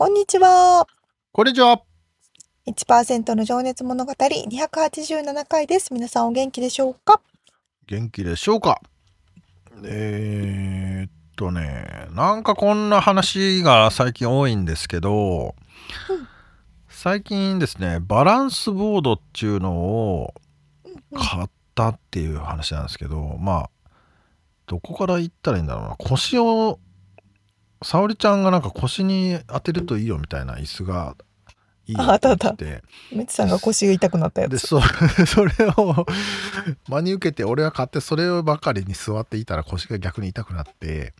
こんにちは。こんにちは。1%の情熱物語287回です。皆さんお元気でしょうか？元気でしょうか？えー、っとね、なんかこんな話が最近多いんですけど、うん、最近ですね、バランスボードっていうのを買ったっていう話なんですけど、まあ、どこから言ったらいいんだろうな。腰を沙織ちゃんがなんか腰に当てるといいよみたいな椅子がいいよって言っててメツさんが腰が痛くなったやつ。でそ それを真に受けて俺は買ってそればかりに座っていたら腰が逆に痛くなって。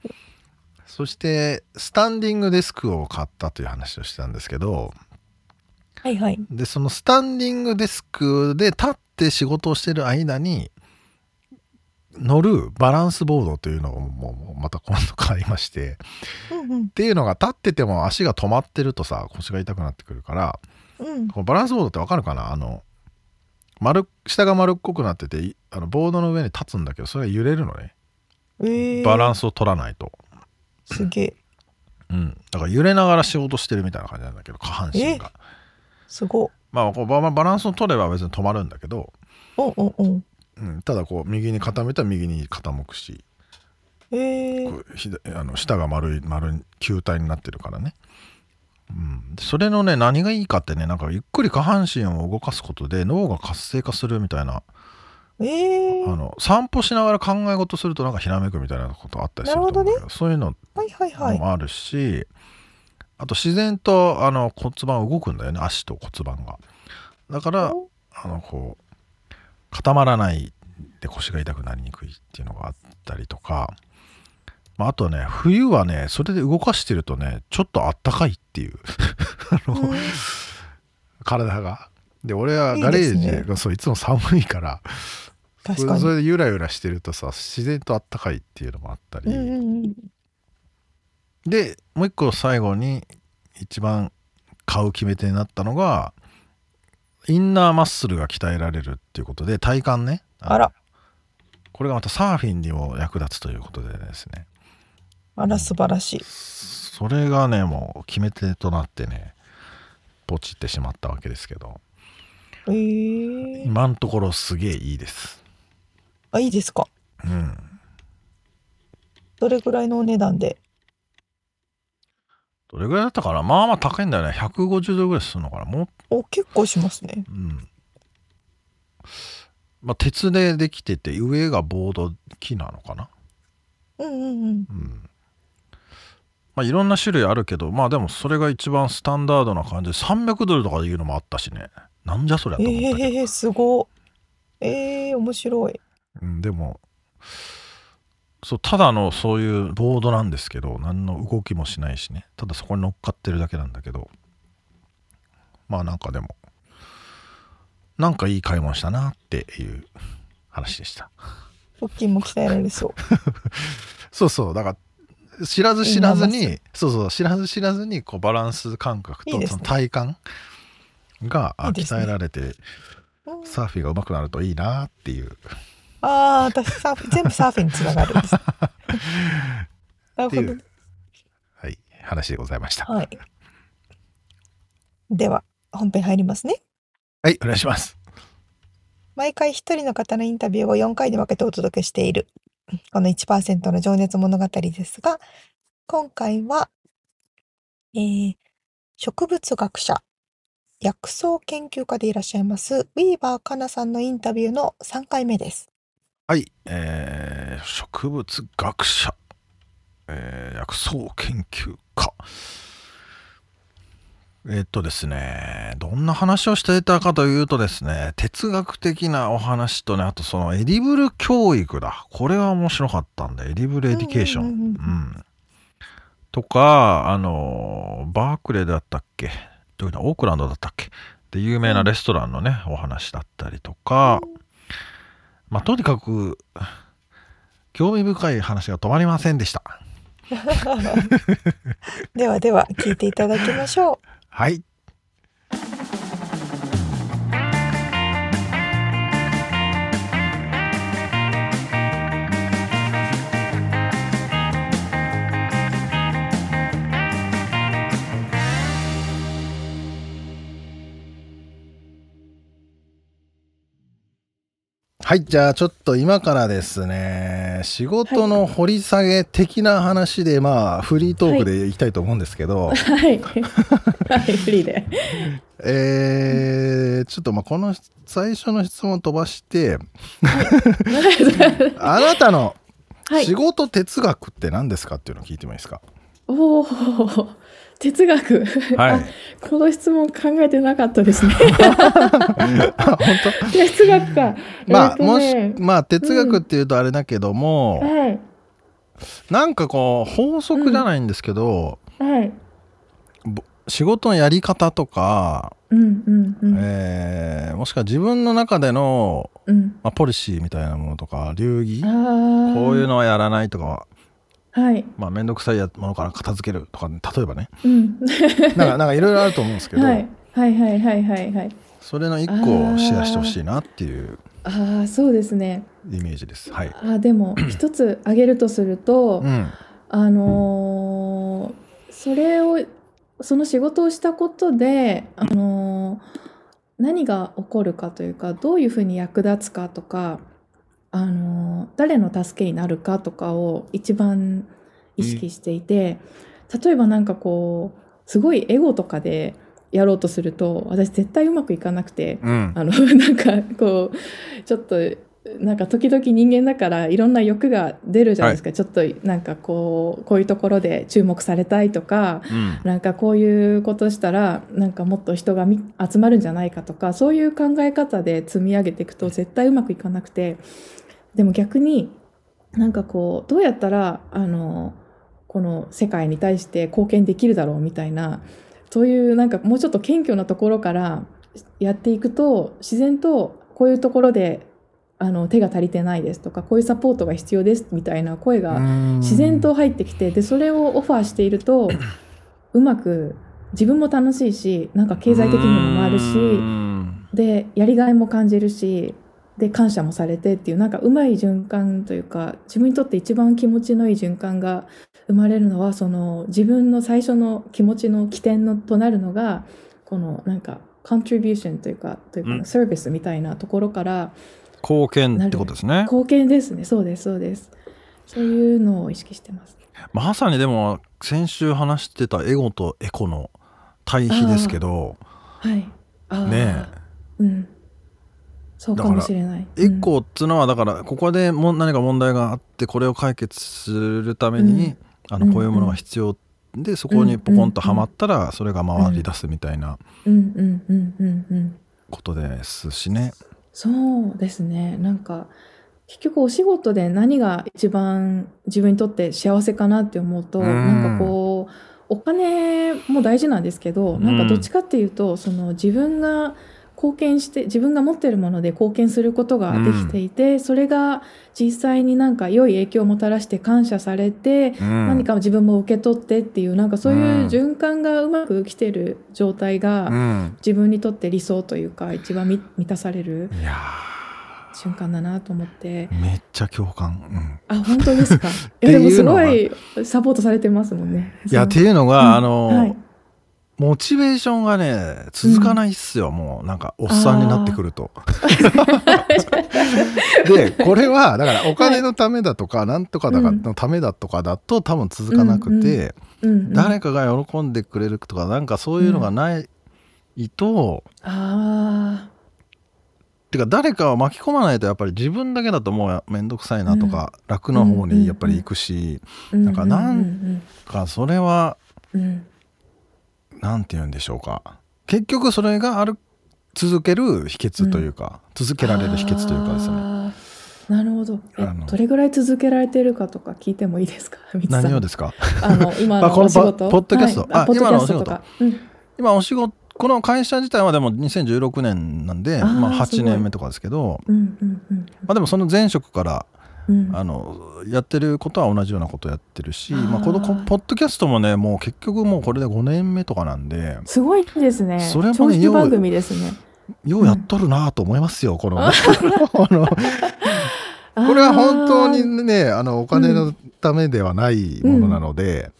そしてスタンディングデスクを買ったという話をしてたんですけど。はいはい。でそのスタンディングデスクで立って仕事をしてる間に乗るバランスボードというのをもうまた今度買いまして、うんうん、っていうのが立ってても足が止まってるとさ腰が痛くなってくるから、うん、このバランスボードってわかるかな？あの丸下が丸っこくなっててあのボードの上に立つんだけどそれが揺れるのね、え。ー、バランスを取らないと。すげえ。うん。だから揺れながら仕事してるみたいな感じなんだけど下半身が。すごまあこうバランスを取れば別に止まるんだけどおうおううん、ただこう右に傾いたら右に傾くし、えー、あの下が丸い丸球体になってるからね、うん、それのね何がいいかってねなんかゆっくり下半身を動かすことで脳が活性化するみたいな、えー、あの散歩しながら考え事するとなんかひらめくみたいなことあったりすると思うけど、ね、そういうのもあるし、はいはい。はい、あと自然とあの骨盤動くんだよね。足と骨盤が。だからあのこう固まらないで腰が痛くなりにくいっていうのがあったりとか、まあ、あとね冬はねそれで動かしてるとねちょっとあったかいっていう。体が。で俺はガレージがそういつも寒いから。それでゆらゆらしてるとさ自然とあったかいっていうのもあったり、でもう一個最後に一番買う決め手になったのがインナーマッスルが鍛えられるっていうことで体幹ね。あら。これがまたサーフィンにも役立つということでですね。あら素晴らしい。それがねもう決め手となってねポチってしまったわけですけど、えー、今のところすげえいいです。あいいですか？うん。どれぐらいのお値段でどれぐらいだったかな？まあまあ高いんだよね。150ドルぐらいするのかなもお、結構しますね。うん。まあ、鉄でできてて、上がボード木なのかな？うんうんうん。うん。まあ、いろんな種類あるけど、まあでもそれが一番スタンダードな感じで、300ドルとかいうのもあったしね。なんじゃそりゃと思ったけど。えー、すごえー、面白い。うん、でも、そうただのそういうボードなんですけど何の動きもしないしね。ただそこに乗っかってるだけなんだけど。まあなんかでもなんかいい買い物したなっていう話でした。腹筋も鍛えられそう。そうそう。だから知らず知らずにそうそう。知らず知らずにこうバランス感覚とその体幹が鍛えられてサーフィンが上手くなるといいなっていうああ、私サーフィン、全部サーフィンにつながるんです。なるほど。はい、話でございました。はい。では、本編入りますね。はい、お願いします。毎回一人の方のインタビューを4回に分けてお届けしている、この1%の情熱物語ですが、今回は、えー、植物学者、薬草研究家でいらっしゃいますウィーバーかなさんのインタビューの3回目です。はい、えー、植物学者、えー、薬草研究家。えっとですね、どんな話をしていたかというとですね、哲学的なお話とね、あとその edible 教育だ。これは面白かったんで、 edible education。うんうんうんうん。とか、あの、バークレーだったっけ？どういうの？オークランドだったっけ？で、有名なレストランのね、お話だったりとか、まあ、とにかく、興味深い話が止まりませんでした。ではでは聞いていただきましょう。はい。はい。じゃあ、ちょっと今からですね、仕事の掘り下げ的な話で、まあ、フリートークでいきたいと思うんですけど、はい。はい、フリーで。えー、ちょっとまあこの最初の質問飛ばして、あなたのはい仕。事哲学って何ですかっていうのを聞いてもいいですか、おお、哲学。はいあこの質問考えてなかったですね。本哲学か。当まあ、えっともしねまあ哲学っていうとあれだけども、はい。なんかこう法則じゃないんですけど、はい。ぼ仕事のやり方とか、うんうんうん。えーもしくは自分の中での、うん。まあ、ポリシーみたいなものとか流儀？こういうのはやらないとか、はい。まあ、めんどくさいやものから片付けるとか、例えばねうん。なんかなんかいろいろあると思うんですけど、はい。はいはいはいはいはい。それの一個をシェアしてほしいなっていうああ、そうですね。イメージです。はい。あーでも、一つ挙げるとすると、うん。あのーそれをその仕事をしたことで、あのー何が起こるかというかどういうふうに役立つかとか、あのー誰の助けになるかとかを一番意識していて、例えばなんかこうすごいエゴとかでやろうとすると私絶対うまくいかなくて。うん。あの なんかこうちょっとなんか時々人間だからいろんな欲が出るじゃないですか、ちょっとなんかこうこういうところで注目されたいとかうん。なんかこういうことしたらなんかもっと人がみ集まるんじゃないかとかそういう考え方で積み上げていくと絶対うまくいかなくてでも逆になんかこうどうやったらあのこの世界に対して貢献できるだろうみたいなそういうなんかもうちょっと謙虚なところからやっていくと自然とこういうところであの手が足りてないですとかこういうサポートが必要ですみたいな声が自然と入ってきてでそれをオファーしているとうまく自分も楽しいしなんか経済的にも回るしうん。でやりがいも感じるしで感謝もされてっていうなんかうまい循環というか自分にとって一番気持ちのいい循環が生まれるのはその自分の最初の気持ちの起点のとなるのがこのなんかコントリビューションというかというかうんサービスみたいなところから貢献ってことですね。貢献ですねそうですそうですそういうのを意識してます。まさにでも、先週話してたエゴとエコの対比ですけど、はい。あーねうん。そうかもしれない。エコっつうのは、だから、ここでも何か問題があって、これを解決するために、あの、こういうものが必要で、そこにポコンとはまったら、それが回り出すみたいなうんうんうんうんうん。ことですしね。そうですね。なんか結局お仕事で何が一番自分にとって幸せかなって思うと、うんなんかこうお金も大事なんですけど、なんかどっちかっていうとその自分が貢献して自分が持っているもので貢献することができていて、それが実際になんか良い影響をもたらして感謝されて、うん。何か自分も受け取ってっていうなんかそういう循環がうまく来てる状態が、うん。自分にとって理想というか一番み満たされる瞬間だなと思って。ーめっちゃ共感。うん。あ本当ですか？いてやでもすごいサポートされてますもんね。いや、っていういうのが、あの、はい、モチベーションがね、続かないっすよ、もう、なんか、おっさんになってくると。で、これは、だから、お金のためだとか、なんとかだかうんのためだとかだと、多分続かなくて、うんうん誰かが喜んでくれるとか、なんかそういうのがないいとあてか誰かを巻き込まないとやっぱり自分だけだともう面倒くさいなとか、楽の方にやっぱり行くし、あなんかなんうんかそれはうんうんなんて言うんでしょうか。結局それがある続ける秘訣というか、続けられる秘訣というかですね。なるほど。どれぐらい続けられてるかとか聞いてもいいですか？何をですか？あの 今ののお仕事。ポッドキャスト。はい。あポッドキャストと今か。うん。今お仕事この会社自体はでも2016年なんでまあ、8すごい。年目とかですけど、うんうんうん。まあ、でもその前職からうん。あのやってることは同じようなことやってるしまあ、このこポッドキャストもねもう結局もうこれで5年目とかなんですごいですね。それもね番組ですね。ようやっとるなと思いますよ、この。あ の。これは本当にねあのお金のためではないものなので、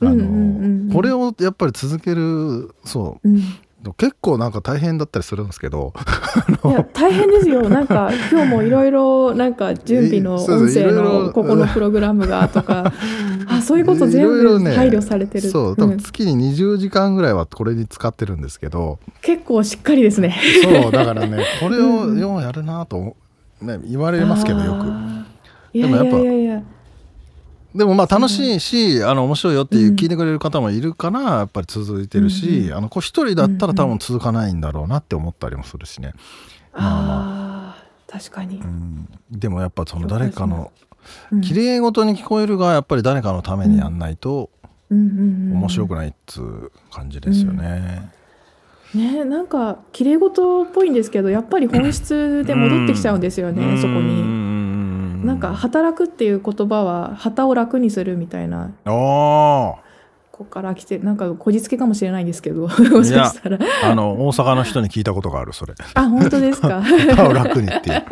うん。あうんうんうんうん。のこれをやっぱり続けるそううん結構なんか大変だったりするんですけどいや大変ですよ。なんか 今日もいろいろなんか準備の音声のここのプログラムがとか あそういうこと全部配慮されてる。そう多うん。分月に20時間ぐらいはこれに使ってるんですけど、結構しっかりですね。そうだからね これをうん。うんようやるなと、ね、言われますけどよく。でもやっぱやいやいやでもまあ楽しいし、あの面白いよっていううん聞いてくれる方もいるからやっぱり続いてるし、うんうん。あのこう一人だったらうんうん多分続かないんだろうなって思ったりもするしね、まああ。ー確かに。う、ん、でもやっぱその誰かのうん。綺麗事に聞こえるがやっぱり誰かのためにやんないとうんうんうん面白くないっつう感じですよね。ねなんか綺麗事っぽいんですけどやっぱり本質で戻ってきちゃうんですよね、そこに。になんか働くっていう言葉は旗を楽にするみたいな。ああここから来てなんかこじつけかもしれないんですけど。もしかしたら。あの大阪の人に聞いたことがあるそれ。あ本当ですか？歯を楽にっていう。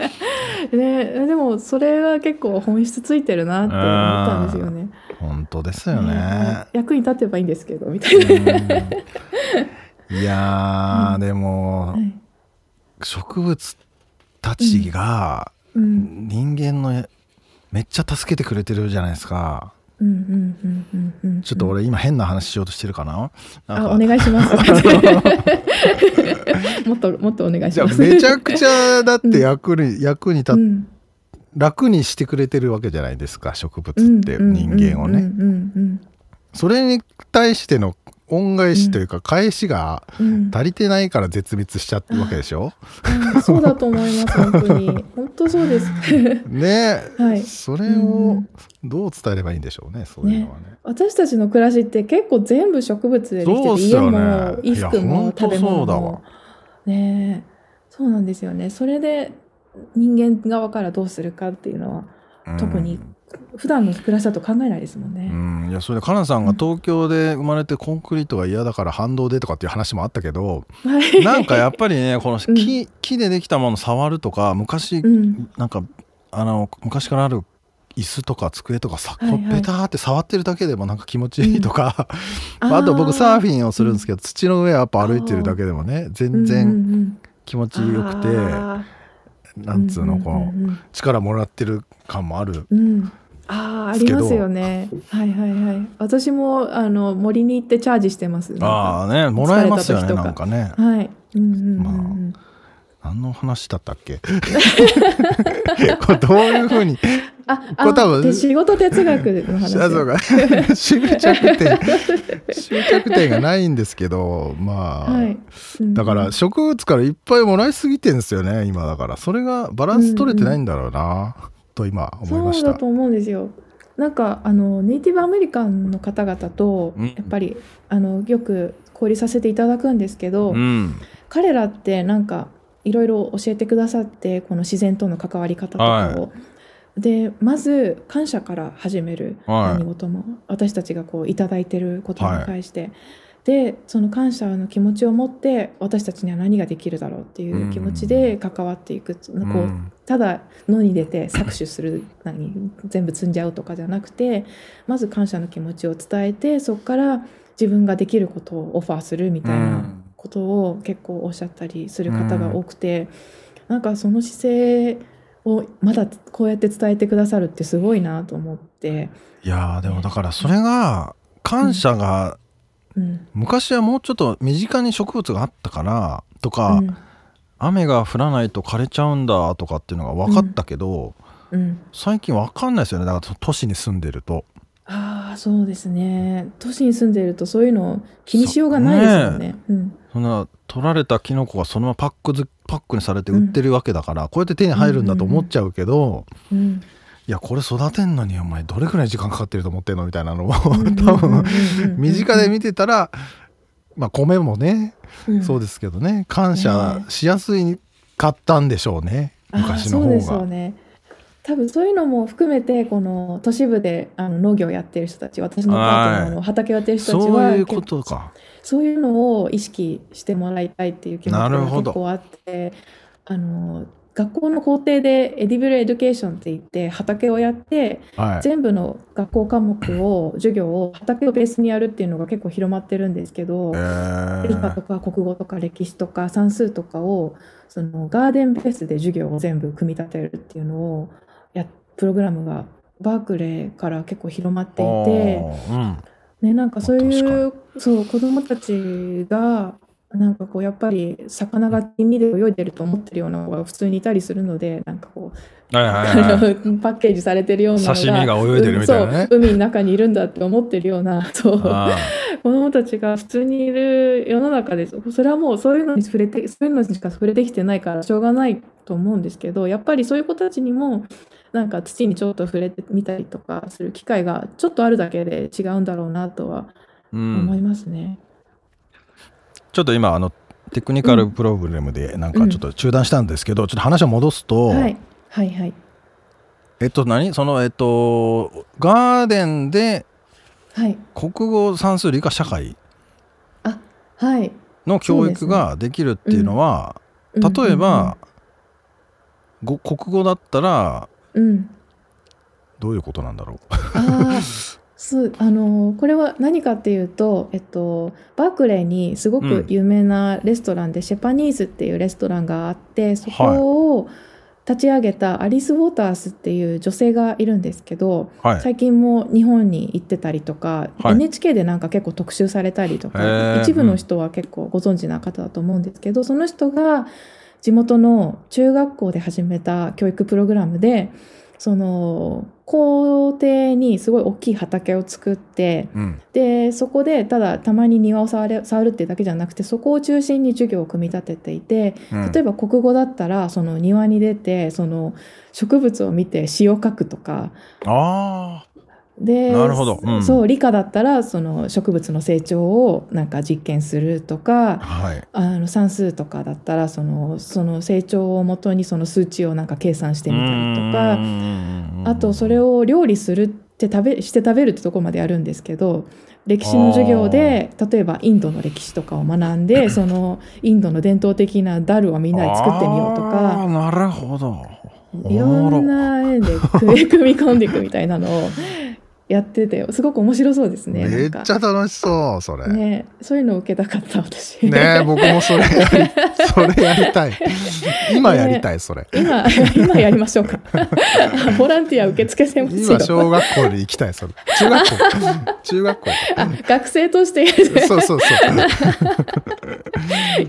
ねでもそれは結構本質ついてるなって思ったんですよね。本当ですよね。役に立てばいいんですけどみたいな。うん。いやー、でもはい。植物たちがうん人間のめっちゃ助けてくれてるじゃないですか。うんうんうんうんうんちょっと俺今変な話しようとしてるかな？あお願いします。もっともっとお願いします。めちゃくちゃだって役に、役に立っうん楽にしてくれてるわけじゃないですか植物って人間をね。うんうんそれに対しての恩返しというか返しがうん。うんうん足りてないから絶滅しちゃってるわけでしょ？うん。そうだと思います本当に。本当そうです。ね。はい。それうをん。どう伝えればいいんでしょうねそういうのはね。私たちの暮らしって結構全部植物でできてて、家も衣服も食べ物も。ね。えそうなんですよね。それで人間側からどうするかっていうのはうん。特に普段の暮らしだと考えないですもんうね。ん、いやそれでかなさんが東京で生まれてコンクリートが嫌だから反動でとかっていう話もあったけどはい。なんかやっぱりねこのうん。木,、木でできたもの触るとか昔、うん。なんかあの昔からある椅子とか机とかさ、はいはい。ターって触ってるだけでもなんか気持ちいいとか、うん。まあ、あと僕サーフィィンをするんですけど、土の上やっぱ歩いてるだけでもね全然気持ちよくて、なんつうのこの力もらってる感もある。うん、ああありますよね。はいはいはい。私もあの森に行ってチャージしてます。ああねもらえますよねなんかね。はい。うんうんうんうん。何の話だったっけ？これどういうふうに？あ、こあれ多分で仕事哲学の話。あそうか 終着点終着点がないんですけどまあ、はい。うんだから植物からいっぱいもらいすぎてんですよね今だからそれがバランス取れてないんだろうな、と今思いましたそうだと思うんですよ。なんかあのネイティブアメリカンの方々とうん。やっぱりあのよく交流させていただくんですけど、うん。彼らってなんかいろいろ教えてくださってこの自然との関わり方とかを、でまず感謝から始める、はい。何事も私たちがこういただいてることに対して、でその感謝の気持ちを持って私たちには何ができるだろうっていう気持ちで関わっていく、こううんただ野に出て搾取する何全部積んじゃうとかじゃなくてまず感謝の気持ちを伝えてそこから自分ができることをオファーするみたいなことを結構おっしゃったりする方が多くて、なんかその姿勢をまだこうやって伝えてくださるってすごいなと思って。いやーでもだからそれが感謝がうん昔はもうちょっと身近に植物があったからとか、うん。雨が降らないと枯れちゃうんだとかっていうのが分かったけど、うん。最近分かんないですよね。だから都市に住んでると。ああそうですね。都市に住んでるとそういうの気にしようがないですよね。うん。そんな取られたキノコがそのままパックずパックにされて売ってるわけだから、こうやって手に入るんだと思っちゃうけど、うんいやこれ育てんのにお前どれくらい時間かかってると思ってんの？みたいなのを多分うん身近で見てたらまあ米もね、うん。そうですけどね感謝しやすいかったんでしょうね昔のあーそうです方が。よね。多分そういうのも含めてこの都市部であの農業やってる人たち私のパートナーの畑をやってる人たちそうはいうことか。そういうのを意識してもらいたいっていう気持ちがなるほど結構あってあの学校の校庭で edible education って言って畑をやってはい。全部の学校科目を授業を畑をベースにやるっていうのが結構広まってるんですけど、えー。理科とか国語とか歴史とか算数とかをそのガーデンベースで授業を全部組み立てるっていうのをやプログラムがバークレーから結構広まっていて、うん。ね、なんかそうい確うそう子どもたちがなんかこうやっぱり魚が海で泳いでると思ってるような子が普通にいたりするのでなんかこうはいはいはい パッケージされてるようなのが刺身が泳いでるみたいなね。海の中にいるんだって思ってるような そうあ子供たちが普通にいる世の中です。それはもうそういうのに触れてそういうのにしか触れてきてないからしょうがないと思うんですけどやっぱりそういう子たちにもなんか土にちょっと触れてみたりとかする機会がちょっとあるだけで違うんだろうなとは思いん、ますね。ちょっと今あのテクニカルプログラムでなんかちょっと中断したんですけど、ちょっと話を戻すと、はい。はいはい。えっと何？そのえっとガーデンではい。国語算数理科社会はい。の教育ができるっていうのはうん。例えば、ご国語だったらうん。うん、うんどういうことなんだろう？そう、あの、これは何かっていうと、えっと、バークレーにすごく有名なレストランで、シェパニーズっていうレストランがあって、そこを立ち上げたアリス・ウォータースっていう女性がいるんですけど、はい。最近も日本に行ってたりとか、はい。NHK でなんか結構特集されたりとへか、ー。一部の人は結構ご存知な方だと思うんですけど、その人が地元の中学校で始めた教育プログラムで、その校庭にすごい大きい畑を作ってうん。でそこでただたまに庭を触れ触るっていうだけじゃなくてそこを中心に授業を組み立てていてうん。例えば国語だったらその庭に出てその植物を見て詩を書くとかあでなるほど。うん。そう理科だったらその植物の成長をなんか実験するとあかはい。あの算数とかだったらそのその成長をもとにその数値をなんか計算してみたりとか。あとそれをを料理するって食べして食べるってところまでやるんですけど歴史の授業で例えばインドの歴史とかを学んで そのインドの伝統的なダルをみんなで作ってみようとか。なるほど。いろんな縁で 組み込んでいくみたいなのをやっててすごく面白そうですね。めっちゃ楽しそうそれ。ねねそういうのを受けたかった私。え僕もそれやり それやりたい。今やりたいそれ。今今やりましょうか。ボランティア受け付けてますよ。今。小学校に行きたいそれ。中学校中学校あ学生としてそうそうそう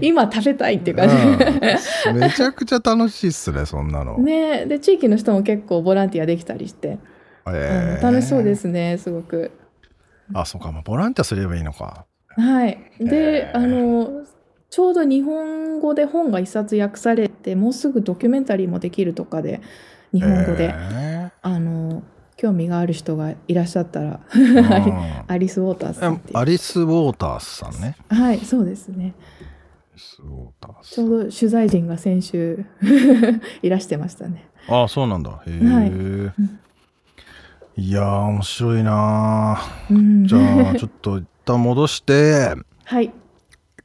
今食べたいっていう感じ。うん。めちゃくちゃ楽しいっすねそんなの、ねで地域の人も結構ボランティアできたりして、えー楽しそうですねすごく。あそうか、まあ、ボランティアすればいいのか。はい、で、へー。あのちょうど日本語で本が一冊訳されてもうすぐドキュメンタリーもできるとかで日本語で、えあの興味がある人がいらっしゃったらー アリス・ウォーターズさんっていう。アリス・ウォータースさんね。はいそうですね。アリス・ウォータースちょうど取材陣が先週 いらしてましたね。あそうなんだ。へえ、はいい、やー面白いなー。うん。じゃあちょっと一旦戻して。はい。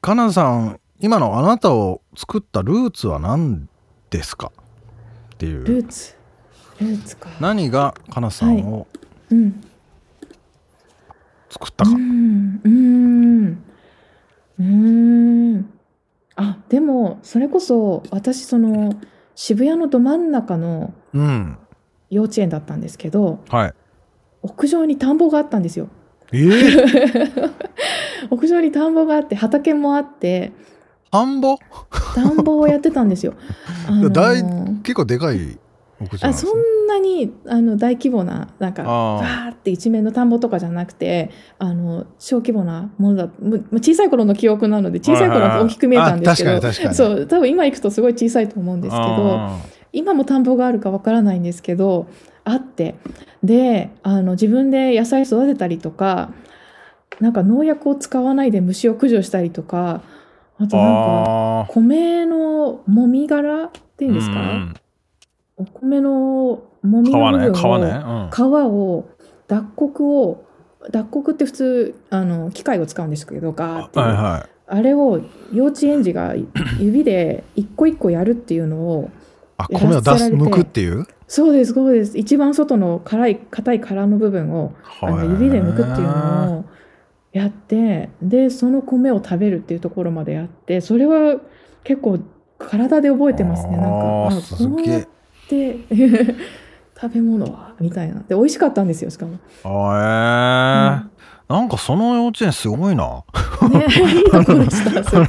かなさん今のあなたを作ったルーツは何ですか？っていう。ルーツ？ルーツか。何がかなさんをうん。作ったか、うん。うん。うん。あでもそれこそ私その渋谷のど真ん中のうん幼稚園だったんですけどはい。屋上に田んぼがあったんですよ。えー、屋上に田んぼがあって畑もあって田んぼ？田んぼをやってたんですよ。あのー大結構でかい屋上あそんなにあの大規模ななんかわーって一面の田んぼとかじゃなくてあの小規模なものだむ小さい頃の記憶なので小さい頃は大きく見えたんですけどそう多分今行くとすごい小さいと思うんですけどあ今も田んぼがあるかわからないんですけどあって。であの自分で野菜育てたりとかなんか農薬を使わないで虫を駆除したりとかあーとなんかあ米のもみ殻っていうんですか、うん。お米のもみの部分を皮ね皮ね、うん。皮を脱穀を脱穀って普通あの機械を使うんですけどガーっていう、はいはい。あれを幼稚園児が指で一個一個やるっていうのをあ米を出す剥くっていう？そうですそうです。一番外の辛い硬い殻の部分をあ。の指で剥くっていうのをやってでその米を食べるっていうところまでやってそれは結構体で覚えてますね。なんかあこうやって 食べ物はみたいな。で美味しかったんですよしかも。あえーなんかその幼稚園すごいな。ね、いいとこでした。それ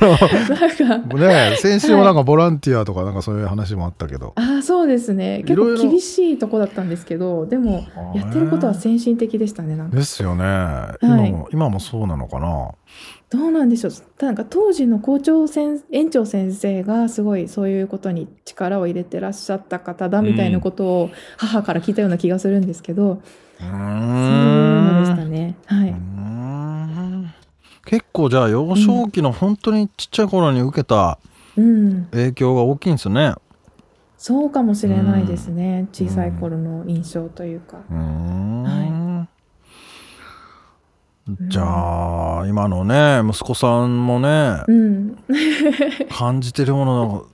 なんか、ね先週もなんかボランティアとかなんかそういう話もあったけど。ああ、そうですね。結構厳しいとこだったんですけど、でも、やってることは先進的でしたね。なんかですよね。今も、今もそうなのかな？どうなんでしょう。なんか当時の校長先園長先生がすごいそういうことに力を入れてらっしゃった方だみたいなことを母から聞いたような気がするんですけど、うーそうでしたん。ね。はい。うーん結構じゃあ幼少期の本当にちっちゃい頃に受けたうん。影響が大きいんですよね。そうかもしれないですね。小さい頃の印象というか。うーん。じゃあ今のね息子さんもねうん。感じてるもの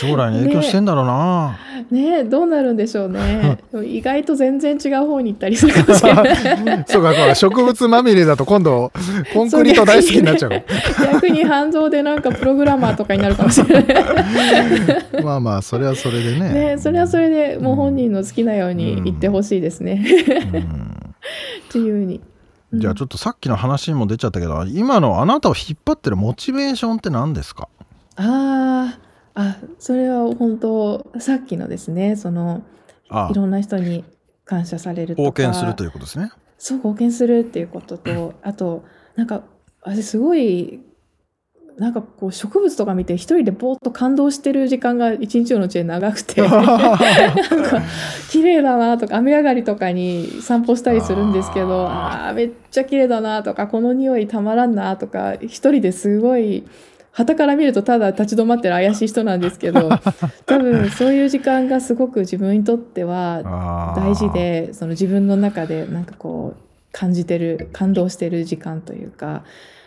将来に影響してんだろうな。ねえどうなるんでしょうね。意外と全然違う方に行ったりするかもしれない。そうか、ほら植物まみれだと今度、コンクリート大好きになっちゃう。逆に反動でなんかプログラマーとかになるかもしれない。まあまあ、それはそれでね。ねえそれはそれでもう本人の好きなように言ってほしいですね。うん自由に。じゃあちょっとさっきの話にも出ちゃったけど、今のあなたを引っ張ってるモチベーションって何ですか？ああ、あ、それは本当さっきのですね、そのあいろんな人に感謝されるとか。貢献するということですね。そう貢献するっていうこととあとなんか私すごいなんかこう植物とか見て一人でぼーっと感動してる時間が一日のうちで長くて なんか綺麗だなとか雨上がりとかに散歩したりするんですけどああめっちゃ綺麗だなとかこの匂いたまらんなとか一人ですごい傍から見るとただ立ち止まってる怪しい人なんですけど 多分そういう時間がすごく自分にとっては大事。でその自分の中でなんかこう感じてる感動してる時間というか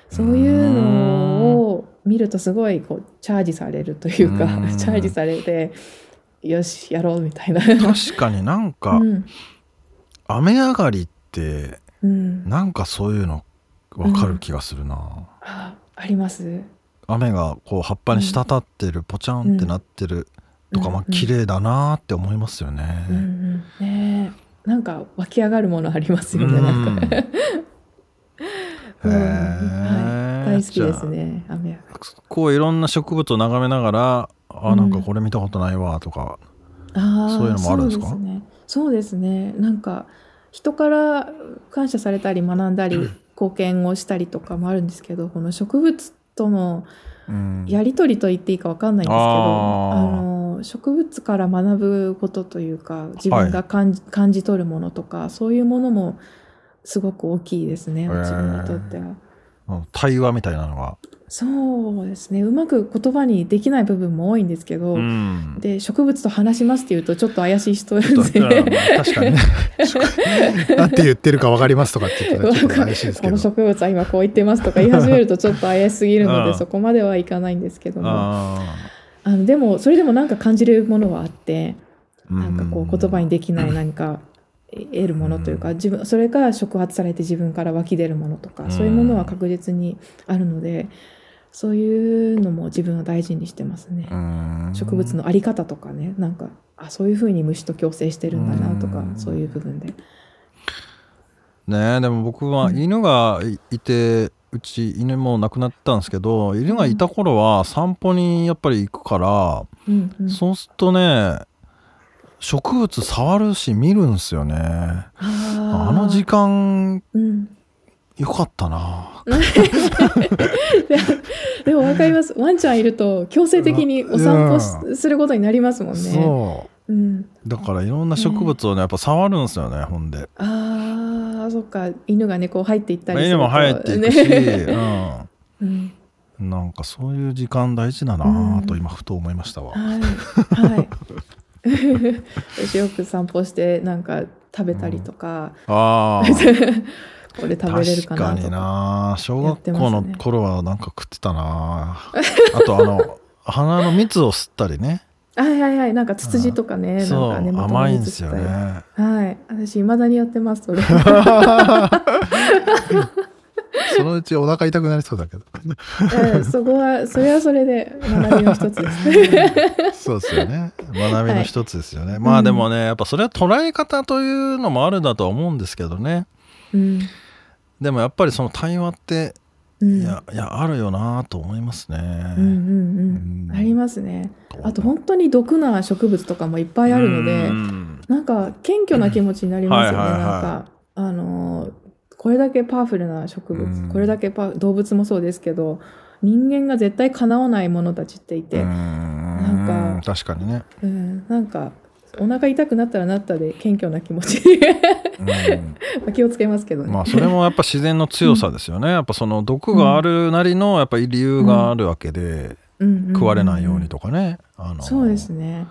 そういうのを見るとすごいこうチャージされるというかうん チャージされてよしやろうみたいな。確かになんか、うん雨上がりって、うん、なんかそういうのわかる気がするな。ああります雨がこう葉っぱに滴ってる、ポチャンってなってるとか、まあ綺麗だなって思いますよね。うんうん。ねえ。なんか湧き上がるものありますよねなんか。うん。大好きですね雨。こういろんな植物を眺めながらあなんかこれ見たことないわとか、あーそういうのもあるんですか？そうですね。そうですね。なんか人から感謝されたり学んだり 貢献をしたりとかもあるんですけどこの植物とのうん。やり取りと言っていいかわかんないんですけどあー。あの植物から学ぶことというか自分が感じ,、感じ取るものとかそういうものもすごく大きいですね自分にとっては。対話みたいなのが、そうですね。うまく言葉にできない部分も多いんですけど、うん。で植物と話しますっていうとちょっと怪しい人で。うん確かにね。なんて言ってるか分かりますとかって言ったらちょっと怪しいですけど。この植物は今こう言ってますとか言い始めるとちょっと怪しすぎるのうん。でそこまではいかないんですけども。ああのでもそれでもなんか感じるものはあってーなんかこう言葉にできない何か得るものというか自分それが触発されて自分から湧き出るものとかそういうものは確実にあるのでそういうのも自分は大事にしてますね。うん。植物のあり方とかねなんかあそういうふうに虫と共生してるんだなとかうん。そういう部分で。ねでも僕は犬がいて、うち犬も亡くなったんですけど犬がいた頃は散歩にやっぱり行くから、うん。うん。そうするとね植物触るし見るんすよね。あの時間うん。よかったな。でも分かります。ワンちゃんいると強制的にお散歩することになりますもんね。そう。うん、だからいろんな植物をねやっぱ触るんですよねほん。で。あーそっか。犬がねこう入っていったりすると犬も入っていくし、ね うん。うん、なんかそういう時間大事だなと今ふと思いましたわ、はい。はい 私よく散歩してなんか食べたりとか、ああ。これ食べれるか確かになとかな小やって学校の頃はなんか食ってたな。あとあの花の蜜を吸ったりね。はいはいはい。なんかツツジとかねなんか根元の甘いんですよね。はい。私いまだにやってますそれ そのうちお腹痛くなりそうだけど。ええそこはそれはそれで学びの一つです。ね そうですよね。学びの一つですよね、い。まあでもねやっぱそれは捉え方というのもあるだとは思うんですけどね。うん。でもやっぱりその対話ってうん。いやいやあるよなと思いますね、うんうんうん。うん。ありますね。あと本当に毒な植物とかもいっぱいあるので、うん。なんか謙虚な気持ちになりますよね、はいはいはい。なんかあのーこれだけパワフルな植物、うん。これだけパ動物もそうですけど人間が絶対かなわないものたちっていて、うん。なんか確かにね、うん。なんかお腹痛くなったらなったで謙虚な気持ち。うん。気をつけますけどね。まあそれもやっぱ自然の強さですよね。やっぱその毒があるなりのやっぱり理由があるわけで、食われないようにとかね。あのそうですね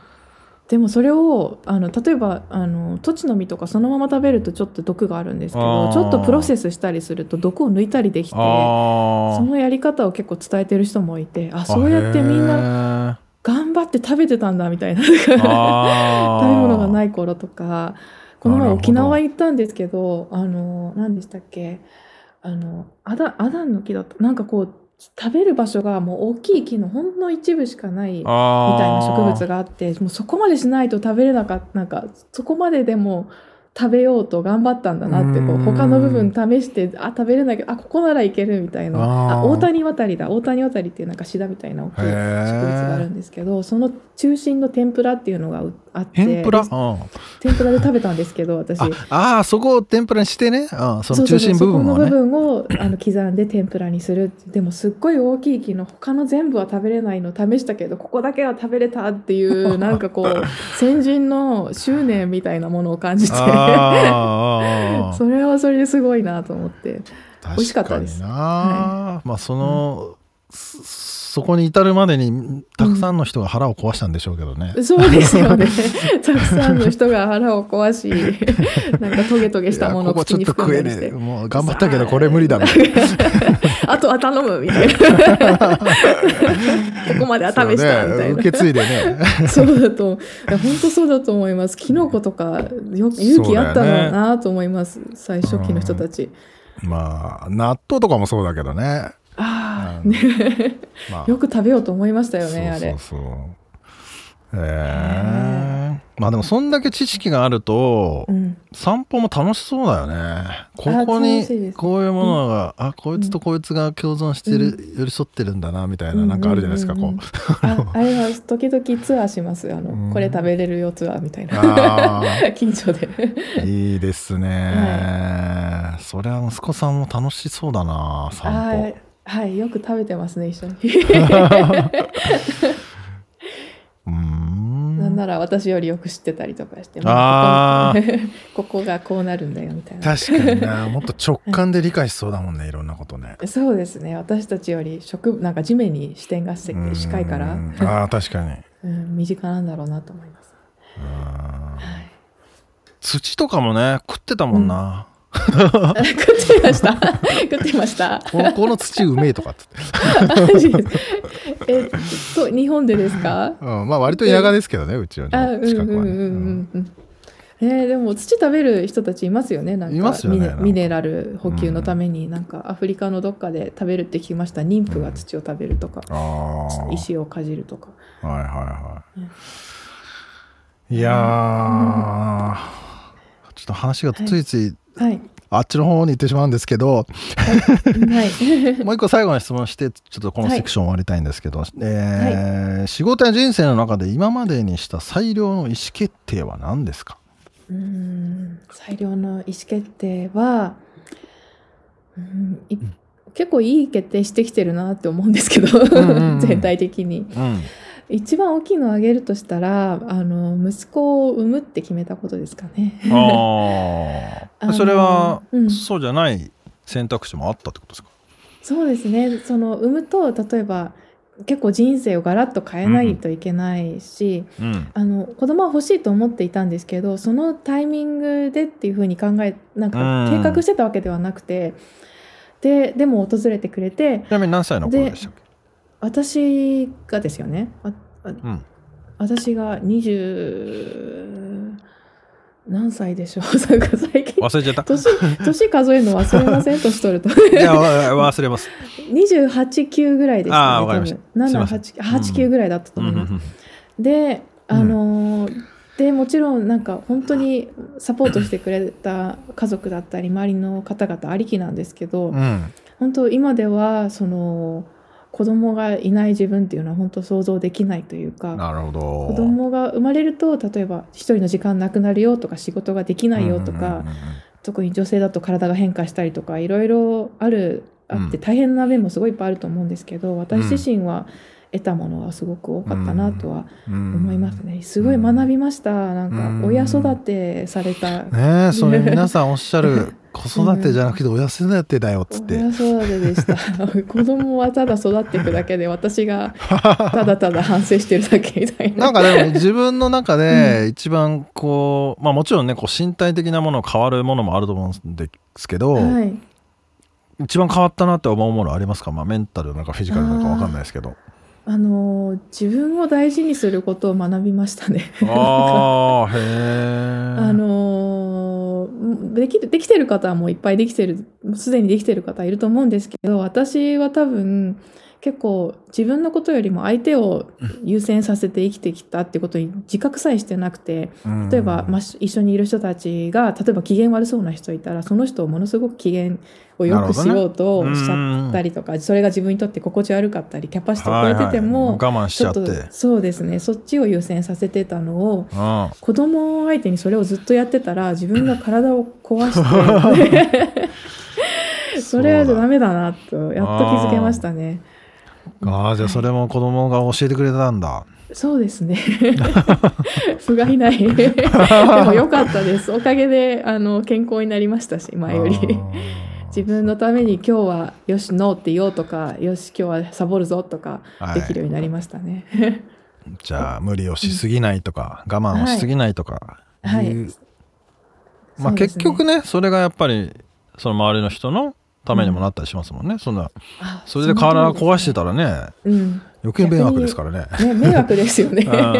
でもそれをあの例えばあのトチの実とかそのまま食べるとちょっと毒があるんですけどちょっとプロセスしたりすると毒を抜いたりできてあそのやり方を結構伝えてる人もいてあそうやってみんなな頑張って食べてたんだみたいな 食べ物がないい頃とかこの前沖縄行ったんですけどあの何でしたっけ？あのアダアダンの木だった。なんかこう食べる場所がもう大きい木のほんの一部しかないみたいな植物があってもうそこまでしないと食べれなかったなんかそこまででも食べようと頑張ったんだなってこううん。他の部分試してあ食べれないけどあここならいけるみたいな。あ大谷渡りだ。大谷渡りっていうなんかシダみたいな大きい植物があるんですけどその中心の天ぷらっていうのがうあって。天ぷら、天ぷらで食べたんですけど私。ああーそこを天ぷらにしてね、うん、その中心部分そうそこの部をね分をあの刻んで天ぷらにするでもすっごい大きい木の他の全部は食べれないの試したけどここだけは食べれたっていうなんかこう 先人の執念みたいなものを感じてそれはそれですごいなと思って。美味しかったです。確かにな、まあその、そそこに至るまでにたくさんの人が腹を壊したんでしょうけどね、そうですよね。たくさんの人が腹を壊し なんかトゲトゲしたものをいやここちょっ口にと食え含んだてねえ。もう頑張ったけどこれ無理だみたいな。あとは頼むみたいな。ここまでは試したみたいな。ね。受け継いでね。そうだと、本当そうだと思います。キノコとか、よ勇気あったのなと思います。最初期の人たち。まあ納豆とかもそうだけどね、ね。まあ、よく食べようと思いましたよね、あれそう。そうえまあでもそんだけ知識があると、うん。散歩も楽しそうだよねここにこういうものが、あこいつとこいつが共存してる、寄り添ってるんだなみたいななんかあるじゃないですか、うんうんうんうんこああれは時々ツアーします。あの、うんこれ食べれるよツアーみたいな。あ 近所で。ういいですね、それは息子さんも楽しそうだな散はい歩。はい、よく食べてますね、一緒に。うーん。なんなら私よりよく知ってたりとかして、あまここここがこうなるんだよみたいな。確かになもっと直感で理解しそうだもんねいろんなことね。そうですね。私たちより植なんか地面に視点が近いから、ああ確かに。うん、身近なんだろうなと思います。土とかもね食ってたもんな、食ってました。食ってました。このこの土うめえとかっつって、えっと日本でですか？うん、まあ割と田舎ですけどねうちはあうん。ね近くはねうんうん。うんうん。えーでも土食べる人たちいますよねなんか。ねミネラル補給のためになんかアフリカのどっかで食べるって聞きました妊婦が土を食べるとか、ああ石をかじるとか。はいはいはい、うんいやー、ちょっと話がついつい。はいあっちの方に行ってしまうんですけど、はい。もう一個最後に質問して、ちょっとこのセクション終わりたいんですけど、えー仕事や人生の中で今までにした最良の意思決定は何ですか？うーん最良の意思決定は、うんい結構いい決定してきてるなって思うんですけど、んうんうん 全体的に。うん。一番大きいのを挙げるとしたらあの息子を産むって決めたことですかね。あ それは、うん。そうじゃない選択肢もあったってことですか？そうですね。その産むと例えば結構人生をガラッと変えないといけないし、うん。あの子供は欲しいと思っていたんですけどそのタイミングでっていうふうに考えなんかうん。計画してたわけではなくて、ででも訪れてくれてちなみに何歳の頃でしたっけ？私がですよね。ああうん。私が20何歳でしょう？最近。忘れちゃった。年年数えるの忘れません？年取ると。いや、わ忘れます。289ぐらいでしたねあーわかりました。すいません。789ぐらいだったと思います、であのーでもちろんなんか本当にサポートしてくれた家族だったり周りの方々ありきなんですけど、うん。本当今ではその子供がいない自分っていうのは本当想像できないというかなるほど。子供が生まれると例えば一人の時間なくなるよとか仕事ができないよとか、うんうんうんうん特に女性だと体が変化したりとかいろいろあるあってうん。大変な面もすごいいっぱいあると思うんですけど私自身は得たものはすごく多かったなとはうん。思いますね。すごい学びました。なんうん。か親育てされたねえそれ皆さんおっしゃる子育てじゃなくて親育てだよっつって、親育てでした。子供はただ育っていくだけで私がただただ反省してるだけみたいな。なんかでも自分の中で一番こうまあもちろんねこう身体的なもの変わるものもあると思うんですけど、はい。一番変わったなって思うものありますか、まあ、メンタルなんかフィジカルなんかわかんないですけど。あの自分を大事にすることを学びましたね。ああへえあのーできできてる方はもういっぱいできてるすでにできてる方いると思うんですけど私は多分結構自分のことよりも相手を優先させて生きてきたってことに自覚さえしてなくて例えば、まあ、し一緒にいる人たちが例えば機嫌悪そうな人いたらその人をものすごく機嫌を良くしようとしちゃったりとか、それが自分にとって心地悪かったりキャパシティを超えてても、はいはい我慢しちゃって。そうですね。そっちを優先させてたのをうん。子供相手にそれをずっとやってたら自分が体を壊して それはダメだなとやっと気づけましたねああじゃあそれも子供が教えてくれたんだ。そうですね。不甲斐ない。でも良かったです。おかげであの健康になりましたし前より。自分のために今日はよしノーって言おうとかよし今日はサボるぞとかはい。できるようになりましたね、じゃあ無理をしすぎないとか、我慢をしすぎないとかはい。まあ結局ねそれがやっぱりその周りの人のためにもなったりしますもんね、そんなあそれで体壊してたらねうん。余計迷惑ですからね。ね、迷惑ですよね。あ